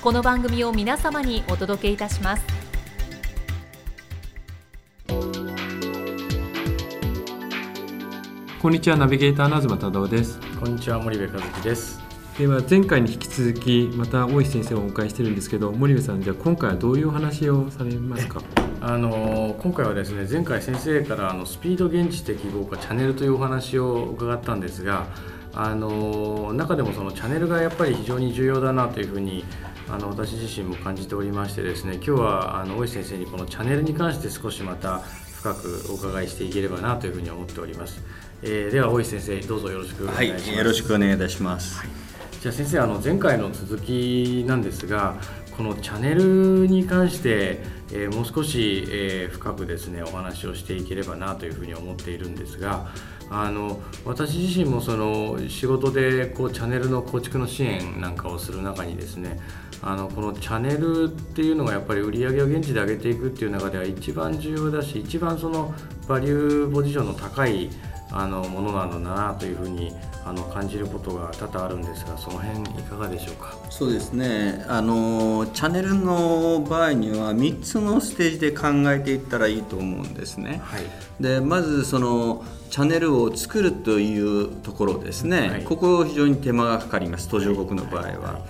この番組を皆様にお届けいたします。こんにちはナビゲーターの東忠夫です。こんにちは森部和樹です。では前回に引き続きまた大石先生をお迎えしてるんですけど森部さんじゃあ今回はどういうお話をされますか？あの今回はですね前回先生からあのスピード現地的合化チャンネルというお話を伺ったんですがあの中でもそのチャンネルがやっぱり非常に重要だなというふうにあの私自身も感じておりましてですね今日はあの大石先生にこのチャンネルに関して少しまた深くお伺いしていければなというふうに思っております、えー、では大石先生どうぞよろしくお願いします、はい、よろしくお願いいたします、はい、じゃあ先生あの前回の続きなんですがこのチャンネルに関して、えー、もう少し、えー、深くですねお話をしていければなというふうに思っているんですがあの私自身もその仕事でこうチャンネルの構築の支援なんかをする中にですねあのこのチャンネルっていうのがやっぱり売り上げを現地で上げていくっていう中では一番重要だし一番そのバリューポジションの高いあのものなんだなというふうにあの感じることが多々あるんですがその辺いかがでしょうか？そうですね。あのチャンネルの場合には3つのステージで考えていったらいいと思うんですね。はい、でまずそのチャンネルを作るというところですね、はい、ここ非常に手間がかかります。途上国の場合は。はい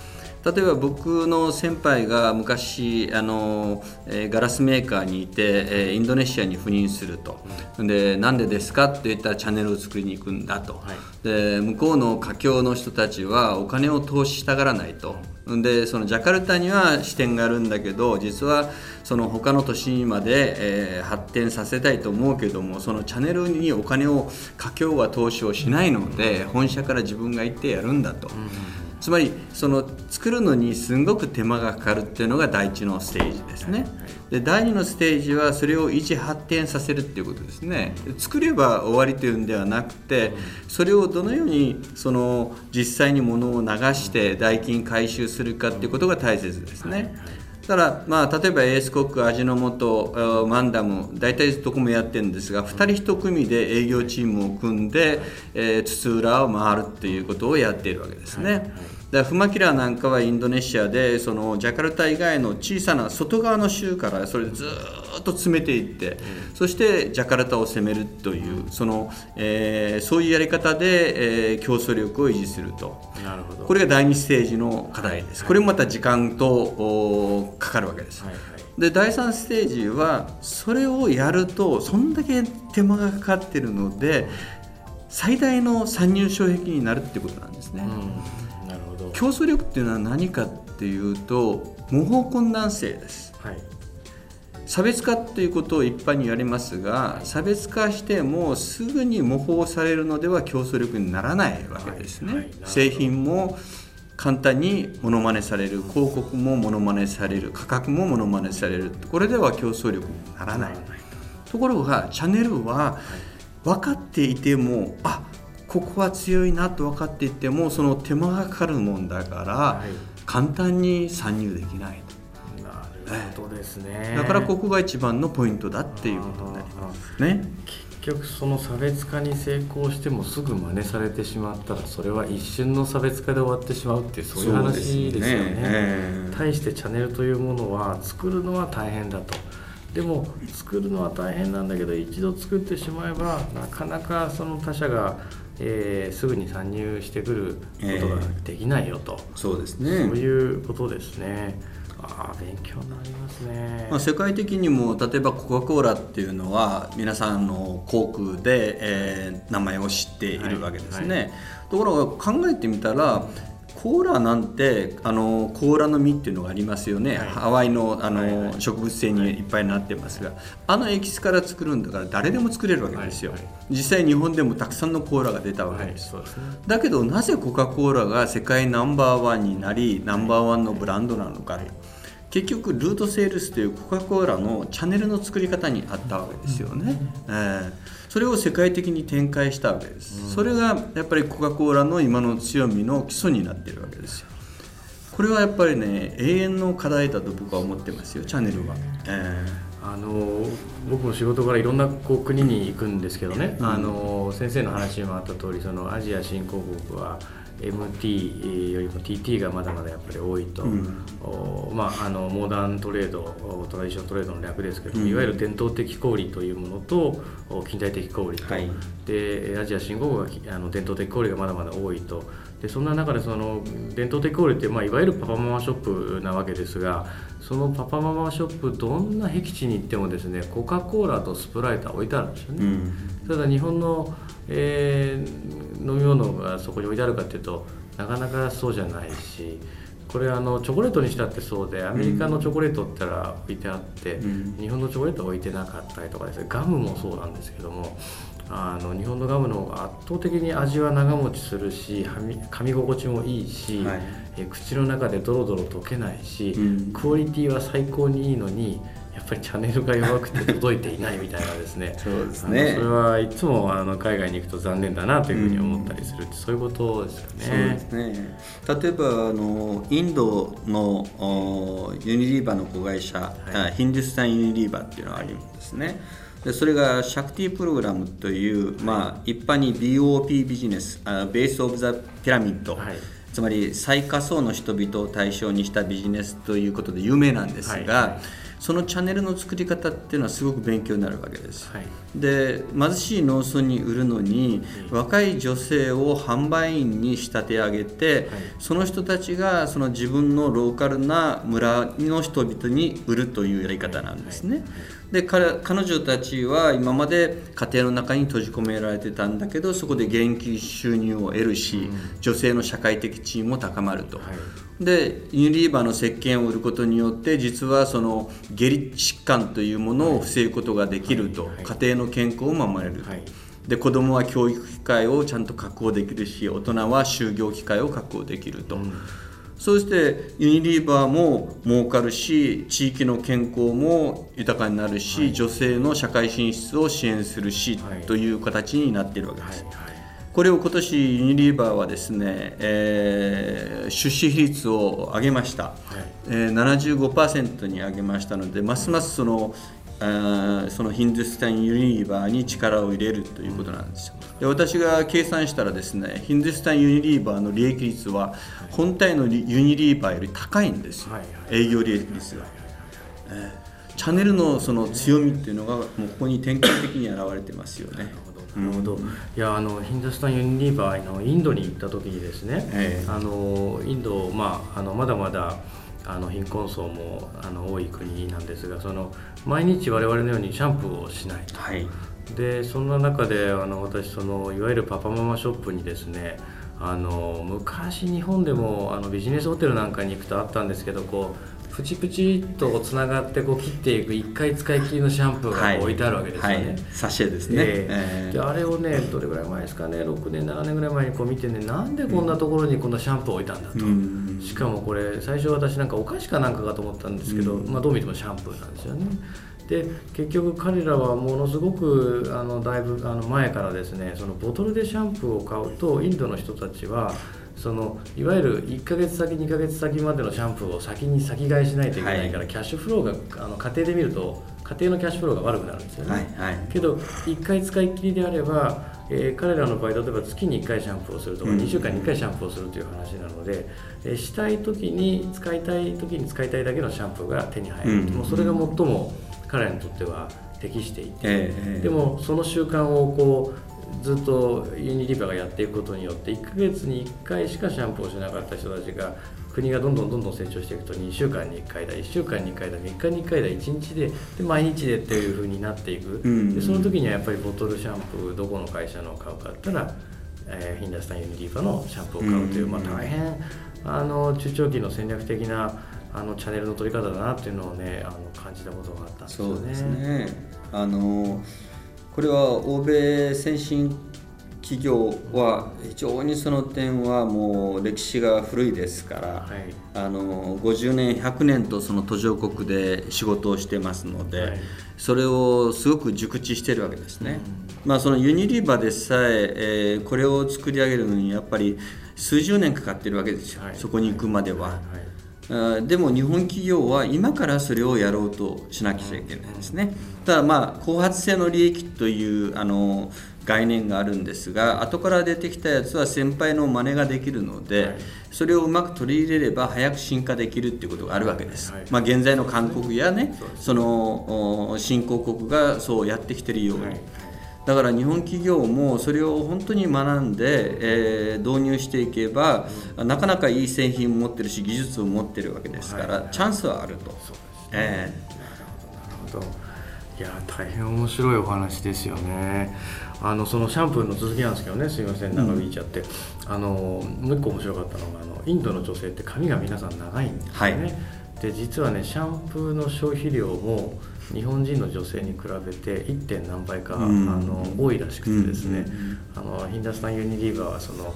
例えば僕の先輩が昔あの、えー、ガラスメーカーにいて、えー、インドネシアに赴任すると、うん、でなんでですかって言ったらチャンネルを作りに行くんだと、はい、で向こうの華僑の人たちはお金を投資したがらないと。でそのジャカルタには支店があるんだけど実はその他の都市まで、えー、発展させたいと思うけどもそのチャンネルにお金を華僑は投資をしないので本社から自分が行ってやるんだと。うんつまりその作るのにすごく手間がかかるっていうのが第一のステージですね。で第二のステージはそれを維持発展させるっていうことですね。作れば終わりというんではなくてそれをどのようにその実際に物を流して代金回収するかっていうことが大切ですね。ただ、まあ、例えばエースコック、味の素、マンダム、大体どこもやってるんですが、2人1組で営業チームを組んで、えー、津々浦を回るっていうことをやっているわけですね。はいはいだフマキラなんかはインドネシアでそのジャカルタ以外の小さな外側の州からそれでずっと詰めていって、うん、そしてジャカルタを攻めるというその、えー、そういうやり方で、えー、競争力を維持すると。なるほど。これが第2ステージの課題です、はい、これもまた時間とかかるわけです。はいはい。で第3ステージはそれをやるとそんだけ手間がかかってるので最大の参入障壁になるってことなんですね。うん競争力っていうのは何かっていうと模倣困難性です、はい、差別化ということを一般に言われますが差別化してもすぐに模倣されるのでは競争力にならないわけですね、はい。はい、製品も簡単にモノマネされる広告もモノマネされる価格もモノマネされる。これでは競争力にならない。と。ころがチャンネルは分かっていてもあここは強いなと分かっていてもその手間がかかるもんだから、はい、簡単に参入できないなるほどですね、だからここが一番のポイントだっていうことになりますね。結局その差別化に成功してもすぐ真似されてしまったらそれは一瞬の差別化で終わってしまうっていうそういう話ですよね。ねえー、対してチャンネルというものは作るのは大変だと。でも作るのは大変なんだけど一度作ってしまえばなかなかその他社がえー、すぐに参入してくることができないよと、えー、そうですね。そういうことですね。あ勉強になりますね、まあ、世界的にも例えばコカ・コーラっていうのは皆さんの航空で、えー、名前を知っているわけですね、はいはい、ところが考えてみたらコーラなんてあのコーラの実っていうのがありますよね、はい、ハワイのあの、はいはい、植物性にい。っぱいなってますが、あのエキスから作るんだから誰でも作れるわけですよ、はいはい、実際日本でもたくさんのコーラが出たわけです,、はい、ですね、だけどなぜコカ・コーラが世界ナンバーワンになりナンバーワンのブランドなのか、結局ルートセールスというコカ・コーラのチャンネルの作り方にあったわけですよね、えーそれを世界的に展開したわけです、うん、それがやっぱりコカ・コーラの今の強みの基礎になっているわけですよ。これはやっぱりね永遠の課題だと僕は思ってますよチャンネルは、えー、あの僕も仕事からいろんなこう国に行くんですけどね、うん、あの先生の話にもあった通りそのアジア新興国は MT よりも TT がまだまだやっぱり多いと、うん、まあ、あのモダントレードトラディショントレードの略ですけど、うん、いわゆる伝統的小売というものと近代的小売と、はい、でアジア新興国はあの伝統的小売がまだまだ多いとでそんな中でその伝統的小売って、まあ、いわゆるパパママショップなわけですがそのパパママショップどんな僻地に行ってもですねコカ・コーラとスプライトは置いてあるんですよね。うん、ただ日本のえー、飲み物がそこに置いてあるかっていうとなかなかそうじゃないしこれあのチョコレートにしたってそうでアメリカのチョコレートってら置いてあって、うん、日本のチョコレートは置いてなかったりとかですねガムもそうなんですけどもあの日本のガムの方が圧倒的に味は長持ちするし噛み心地もいいし、はい、え口の中でドロドロ溶けないし、うん、クオリティは最高にいいのにやっぱりチャンネルが弱くて届いていないみたいなですね。そうですね。それはいつもあの海外に行くと残念だなというふうに思ったりする、うん、そういうことですかね。そうですね。例えばあのインドのユニリーバーの子会社、はい、ヒンドゥスタンユニリーバーっていうのがありますね。でそれがシャクティプログラムという、まあ、一般に BOP ビジネスベース・オブ・ザ・ピラミッド、はい、つまり最下層の人々を対象にしたビジネスということで有名なんですが、はいはいそのチャンネルの作り方っていうのはすごく勉強になるわけです、はい、で貧しい農村に売るのに若い女性を販売員に仕立て上げて、はい、その人たちがその自分のローカルな村の人々に売るというやり方なんですね、で彼女たちは今まで家庭の中に閉じ込められてたんだけどそこで現金収入を得るし、女性の社会的地位も高まると、はい、でユニリーバーの石鹸を売ることによって実はその下痢疾患というものを防ぐことができると、家庭の健康を守れる。と。で子どもは教育機会をちゃんと確保できるし大人は就業機会を確保できると、うん。そしてユニリーバーも儲かるし地域の健康も豊かになるし、はい、女性の社会進出を支援するし、はい、という形になっているわけです。はい、これを今年ユニリーバーはですね、えー、出資比率を上げました、はい。えー、75%に上げましたのでますますそのあそのヒンドゥスタンユニリーバーに力を入れるということなんですよ。で私が計算したらですねヒンドゥスタンユニリーバーの利益率は本体のユニリーバーより高いんですよ、営業利益率が。えー、チャンネルのその強みっていうのがもうここに典型的に現れてますよね。なるほど、いやあのヒンドゥスタンユニバーのインドに行った時にですね、えー、あのインド、まあ、あのまだまだあの貧困層もあの多い国なんですがその毎日我々のようにシャンプーをしない。と、はい、でそんな中であの私そのいわゆるパパママショップにですねあの昔日本でもあのビジネスホテルなんかに行くとあったんですけどこうプチプチとつながってこう切っていく1回使い切りのシャンプーが置いてあるわけですよね、はい。はい、サシェですね、えー、であれをねどれぐらい前ですかね。6年7年ぐらい前にこう見てねなんでこんなところにこんなシャンプー置いたんだと、うん、しかもこれ最初私なんかお菓子かなんかかと思ったんですけど、うん、まあ、どう見てもシャンプーなんですよね。で結局彼らはものすごくあのだいぶあの前からですねそのボトルでシャンプーを買うとインドの人たちはそのいわゆる1か月先2か月先までのシャンプーを先に先買いしないといけないから、はい、キャッシュフローがあの家庭で見ると家庭のキャッシュフローが悪くなるんですよね、はいはい、けど1回使い切りであれば、えー、彼らの場合例えば月に1回シャンプーをするとか、うん、2週間に1回シャンプーをするという話なので、えー、したい時に使いたい時に使いたいだけのシャンプーが手に入る、うん、もうそれが最も彼らにとっては適していて、えー、でもその習慣をこうずっとユニリバがやっていくことによって1ヶ月に1回しかシャンプーをしなかった人たちが国がどんどんどんどん成長していくと2週間に1回だ1週間に1回だ3日に1回だ1日でで毎日でっていうふうになっていく、でその時にはやっぱりボトルシャンプーどこの会社の買うかったら、えー、ヒンダスタンユニリーバのシャンプーを買うという、まあ、大変あの中長期の戦略的なあのチャンネルの取り方だなっていうのをねあの感じたことがあったんですよね。そうですね。あのこれは欧米先進企業は非常にその点はもう歴史が古いですから、はい、あの50年100年とその途上国で仕事をしてますので、はい、それをすごく熟知してるわけですね、うん、まあ、そのユニリーバでさええー、これを作り上げるのにやっぱり数十年かかってるわけですよ、はい、そこに行くまでは。でも日本企業は今からそれをやろうとしなきゃいけないですね。ただまあ後発性の利益というあの概念があるんですが後から出てきたやつは先輩の真似ができるので、はい、それをうまく取り入れれば早く進化できるっていうことがあるわけです、はい、まあ、現在の韓国やねその新興国がそうやってきてるように、はい、だから日本企業もそれを本当に学んで、えー、導入していけば、うん、なかなかいい製品を持ってるし技術を持ってるわけですから、チャンスはあると。そうですね、えー、なるほど。いや大変面白いお話ですよね。あのそのシャンプーの続きなんですけどねすいません長引いちゃって、うん、あのもう一個面白かったのがあのインドの女性って髪が皆さん長いんですよね、はい、で実はねシャンプーの消費量も日本人の女性に比べて 1. 点何倍か、うん、あの多いらしくてですね、うん、あのヒンダスタンユニリーバーはその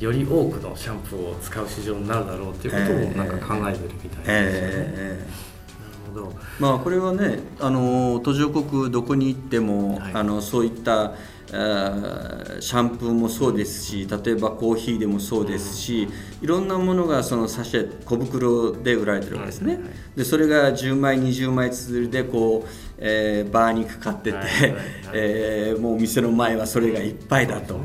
より多くのシャンプーを使う市場になるだろうっていうことをなんか考えてるみたいですね。えーえーまあこれはねあの途上国どこに行っても、はい、あのそういったシャンプーもそうですし例えばコーヒーでもそうですし、いろんなものがそのサシェ小袋で売られてるわけですね、でそれが10枚20枚つづでこう、えー、バーにかかってて、えー、もう店の前はそれがいっぱいだと。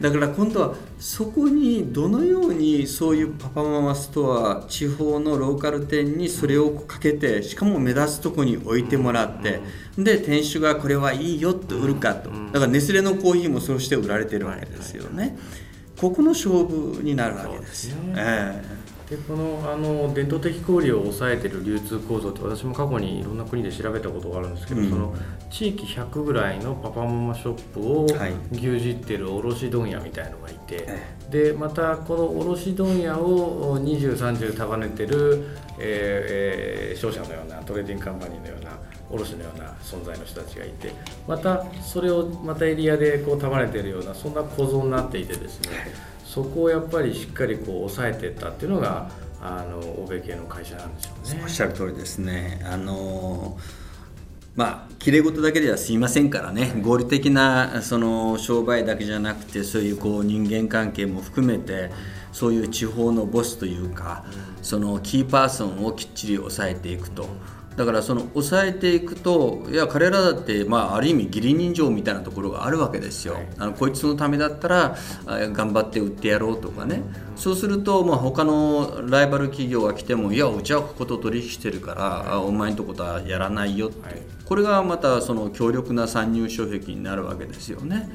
だから今度はそこにどのようにそういうパパママストア地方のローカル店にそれをかけてしかも目立つとこに置いてもらってで店主がこれはいいよって売るかと。だからネスレのコーヒーもそうして売られてるわけですよね。ここの勝負になるわけですよ。えーでこのあの伝統的小売を抑えてる流通構造って私も過去にいろんな国で調べたことがあるんですけど、うん、その地域100ぐらいのパパママショップを牛耳ってる卸問屋みたいのがいて、はい、でまたこの卸問屋を2030束ねてる、えーえー、商社のようなトレーディングカンパニーのような卸のような存在の人たちがいてまたそれをまたエリアでこう束ねてるようなそんな構造になっていてですね、はいそこをやっぱりしっかりこう抑えていったっていうのがあの欧米系の会社なんでしょうね。おっしゃる通りですね。あのまあ、きれい事だけではすいませんからね、合理的なその商売だけじゃなくて、そういうこう人間関係も含めて、そういう地方のボスというか、そのキーパーソンをきっちり抑えていくと。だからその抑えていくといや彼らだって、まあ、ある意味義理人情みたいなところがあるわけですよ、はい、あのこいつのためだったら頑張って売ってやろうとかね、そうすると、まあ、他のライバル企業が来てもいやうちはここと取引してるから、はい、お前のとことはやらないよって、はい、これがまたその強力な参入障壁になるわけですよね。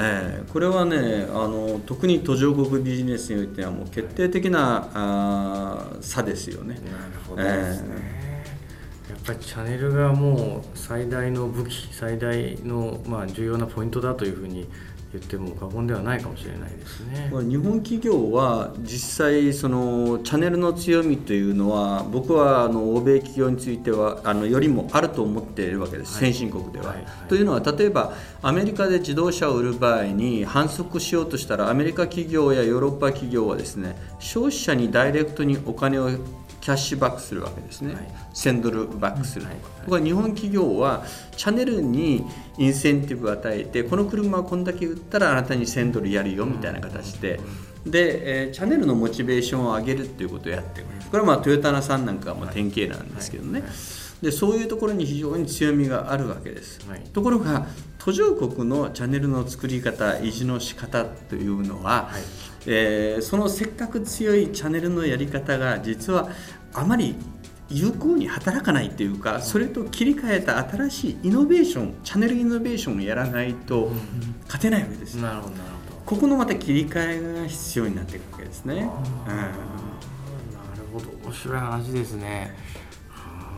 えー、これはねあの特に途上国ビジネスにおいてはもう決定的なあ差ですよね。なるほどですね、えーぱりチャンネルがもう最大の武器最大のまあ重要なポイントだというふうに言っても過言ではないかもしれないですね。日本企業は実際そのチャンネルの強みというのは僕はあの欧米企業についてはあのよりもあると思っているわけです、はい、先進国では、はい。はい。というのは例えばアメリカで自動車を売る場合に反則しようとしたらアメリカ企業やヨーロッパ企業はですね消費者にダイレクトにお金をキャッシュバックするわけですね、はい、1000ドルバックする、はい。はい、日本企業はチャンネルにインセンティブを与えてこの車はこんだけ売ったらあなたに1000ドルやるよみたいな形で、で、えー、チャンネルのモチベーションを上げるっていうことをやってる。これはまあトヨタナさんなんかは典型なんですけどね、でそういうところに非常に強みがあるわけです、ところが途上国のチャンネルの作り方維持の仕方というのは、はい。えー、そのせっかく強いチャンネルのやり方が実はあまり有効に働かないというかそれと切り替えた新しいイノベーションチャンネルイノベーションをやらないと勝てないわけです。なるほどここのまた切り替えが必要になっていくわけですね。なるほど面白い話ですね。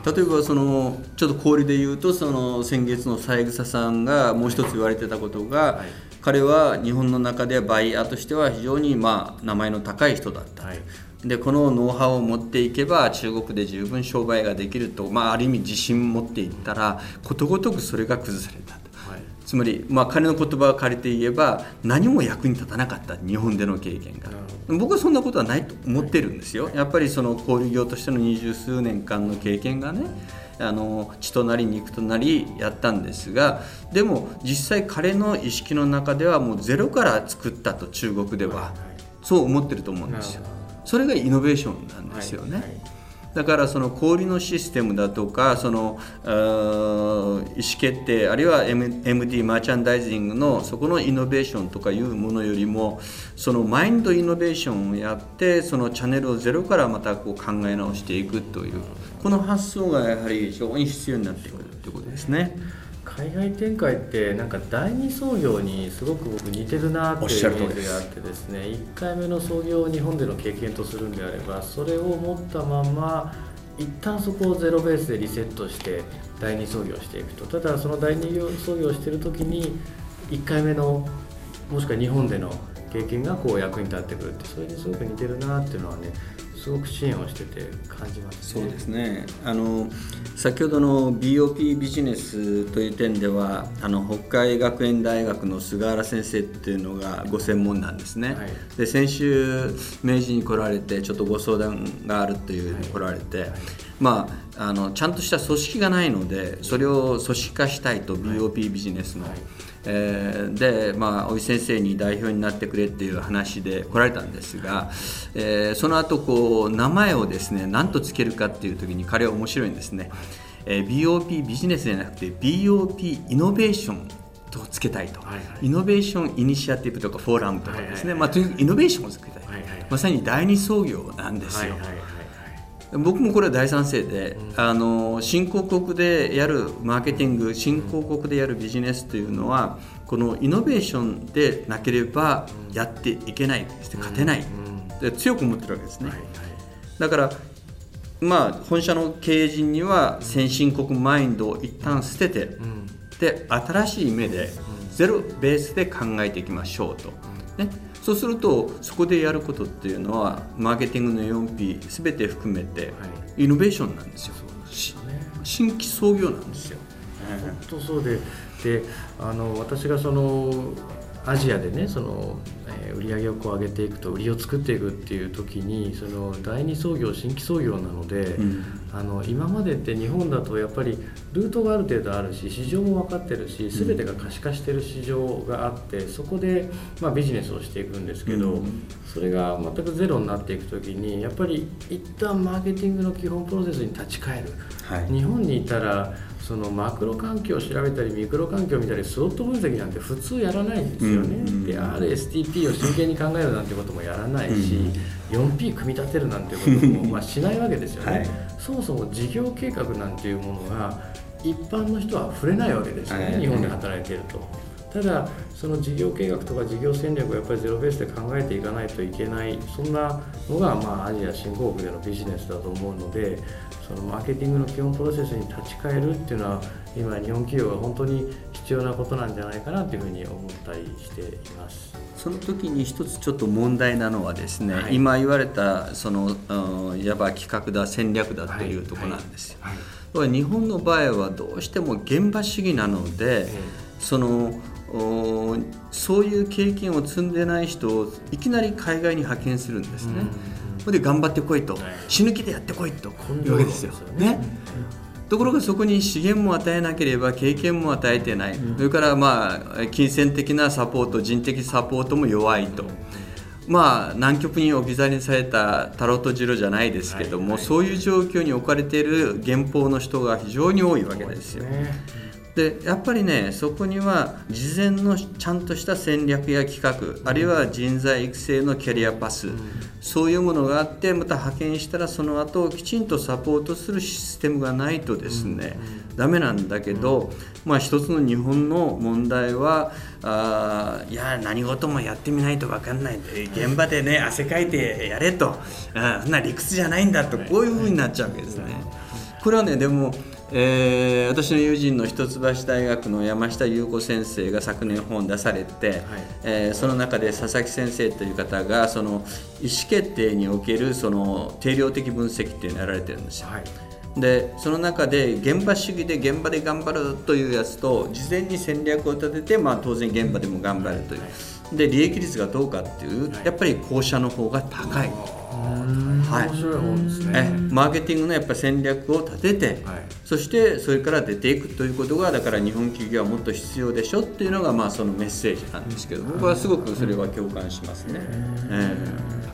例えばそのちょっと氷で言うとその先月の三枝さんがもう一つ言われてたことが、はい、彼は日本の中でバイヤーとしては非常にまあ名前の高い人だった、はい、でこのノウハウを持っていけば中国で十分商売ができると、まあ、ある意味自信持っていったらことごとくそれが崩されたつまり、まあ、彼の言葉を借りて言えば何も役に立たなかった日本での経験が。僕はそんなことはないと思ってるんですよ。やっぱりその小売業としての二十数年間の経験がねあの血となり肉となりやったんですがでも実際彼の意識の中ではもうゼロから作ったと中国ではそう思ってると思うんですよそれがイノベーションなんですよね。だからその小売のシステムだとかその意思決定あるいは MD マーチャンダイジングのそこのイノベーションとかいうものよりもそのマインドイノベーションをやってそのチャンネルをゼロからまたこう考え直していくというこの発想がやはり非常に必要になってくるということですね。海外展開ってなんか第二創業にすごく僕似てるなっていうイメージがあってですね1回目の創業を日本での経験とするんであればそれを持ったまま一旦そこをゼロベースでリセットして第二創業していくと。ただその第二創業してる時に1回目のもしくは日本での経験がこう役に立ってくるってそれにすごく似てるなっていうのはねすごく支援をしてて感じます、ね、そうですね。あの先ほどの BOP ビジネスという点ではあの北海学園大学の菅原先生っていうのがご専門なんですね、はい、で先週明治に来られてちょっとご相談があるという来られて、はい。はい、まああのちゃんとした組織がないのでそれを組織化したいと BOP ビジネスの。えー、で、まあ、おい先生に代表になってくれっていう話で来られたんですが、えー、その後こう名前をですね何とつけるかっていう時に彼は面白いんですね、えー、BOP ビジネスじゃなくて BOP イノベーションとつけたいと、はいはい、イノベーションイニシアティブとかフォーラムとかですね、まあ、とにかくイノベーションを作りたい、はいはい、まさに第二創業なんですよ。はいはいはい僕もこれは大賛成で、うん、あの新興国でやるマーケティング新興国でやるビジネスというのはこのイノベーションでなければやっていけないして勝てない、で強く思ってるわけですね、はいはい、だからまあ本社の経営陣には先進国マインドを一旦捨てて、うん、で新しい目でゼロベースで考えていきましょうと。ねそうするとそこでやることっていうのはマーケティングの 4P 全て含めてイノベーションなんですよ、新規創業なんですよ。本当そうでであの私がそのアジアでねその、えー、売り上げをこう上げていくと売りを作っていくっていう時にその第二創業新規創業なので、うん、あの今までって日本だとやっぱりルートがある程度あるし市場も分かってるし全てが可視化してる市場があってそこで、まあ、ビジネスをしていくんですけど、うん、それが全くゼロになっていく時にやっぱり一旦マーケティングの基本プロセスに立ち返る、はい、日本にいたらそのマクロ環境を調べたりミクロ環境を見たりスロット分析なんて普通やらないんですよね、うん、で RSTP を真剣に考えるなんてこともやらないし、うん、4P 組み立てるなんてこともまあしないわけですよね、はい、そもそも事業計画なんていうものが一般の人は触れないわけですよね、はい、日本で働いていると。ただその事業計画とか事業戦略をやっぱりゼロベースで考えていかないといけないそんなのがまあアジア新興国でのビジネスだと思うのでそのマーケティングの基本プロセスに立ち返るっていうのは今日本企業が本当に必要なことなんじゃないかなというふうに思ったりしています。その時に一つちょっと問題なのはですね、はい、今言われたその、うん、いわば企画だ戦略だというところなんですよ、はい。はい、日本の場合はどうしても現場主義なので、そのそういう経験を積んでない人をいきなり海外に派遣するんですね。それで頑張ってこいと、死ぬ気でやってこいと。いうわけですよ。ね。ところがそこに資源も与えなければ経験も与えてない、それからまあ金銭的なサポート人的サポートも弱いと。まあ、南極に置き去りにされたタロットジロじゃないですけども、そういう状況に置かれている原稿の人が非常に多いわけですよ。でやっぱりねそこには事前のちゃんとした戦略や企画あるいは人材育成のキャリアパス、うん、そういうものがあってまた派遣したらその後きちんとサポートするシステムがないとですね、うん、ダメなんだけど、まあ一つの日本の問題はあいや何事もやってみないと分かんない現場でね汗かいてやれとあそんな理屈じゃないんだとこういうふうになっちゃうわけですね。これはねでもえー、私の友人の一橋大学の山下優子先生が昨年本を出されて、はい、えー、その中で佐々木先生という方がその意思決定におけるその定量的分析っていうのをやられてるんですよ。はい。でその中で現場主義で現場で頑張るというやつと事前に戦略を立てて、まあ、当然現場でも頑張るという。で利益率がどうかっていうやっぱり後者の方が高い。はい、面白い本ですね。マーケティングのやっぱ戦略を立てて、はい、そしてそれから出ていくということがだから日本企業はもっと必要でしょっていうのがまあそのメッセージなんですけど僕はすごくそれは共感しますね。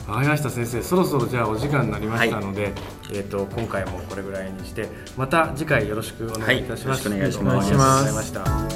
わかりました先生。そろそろじゃあお時間になりましたので、はい、えーと、今回もこれぐらいにしてまた次回よろしくお願いいたします。はい、お願いします。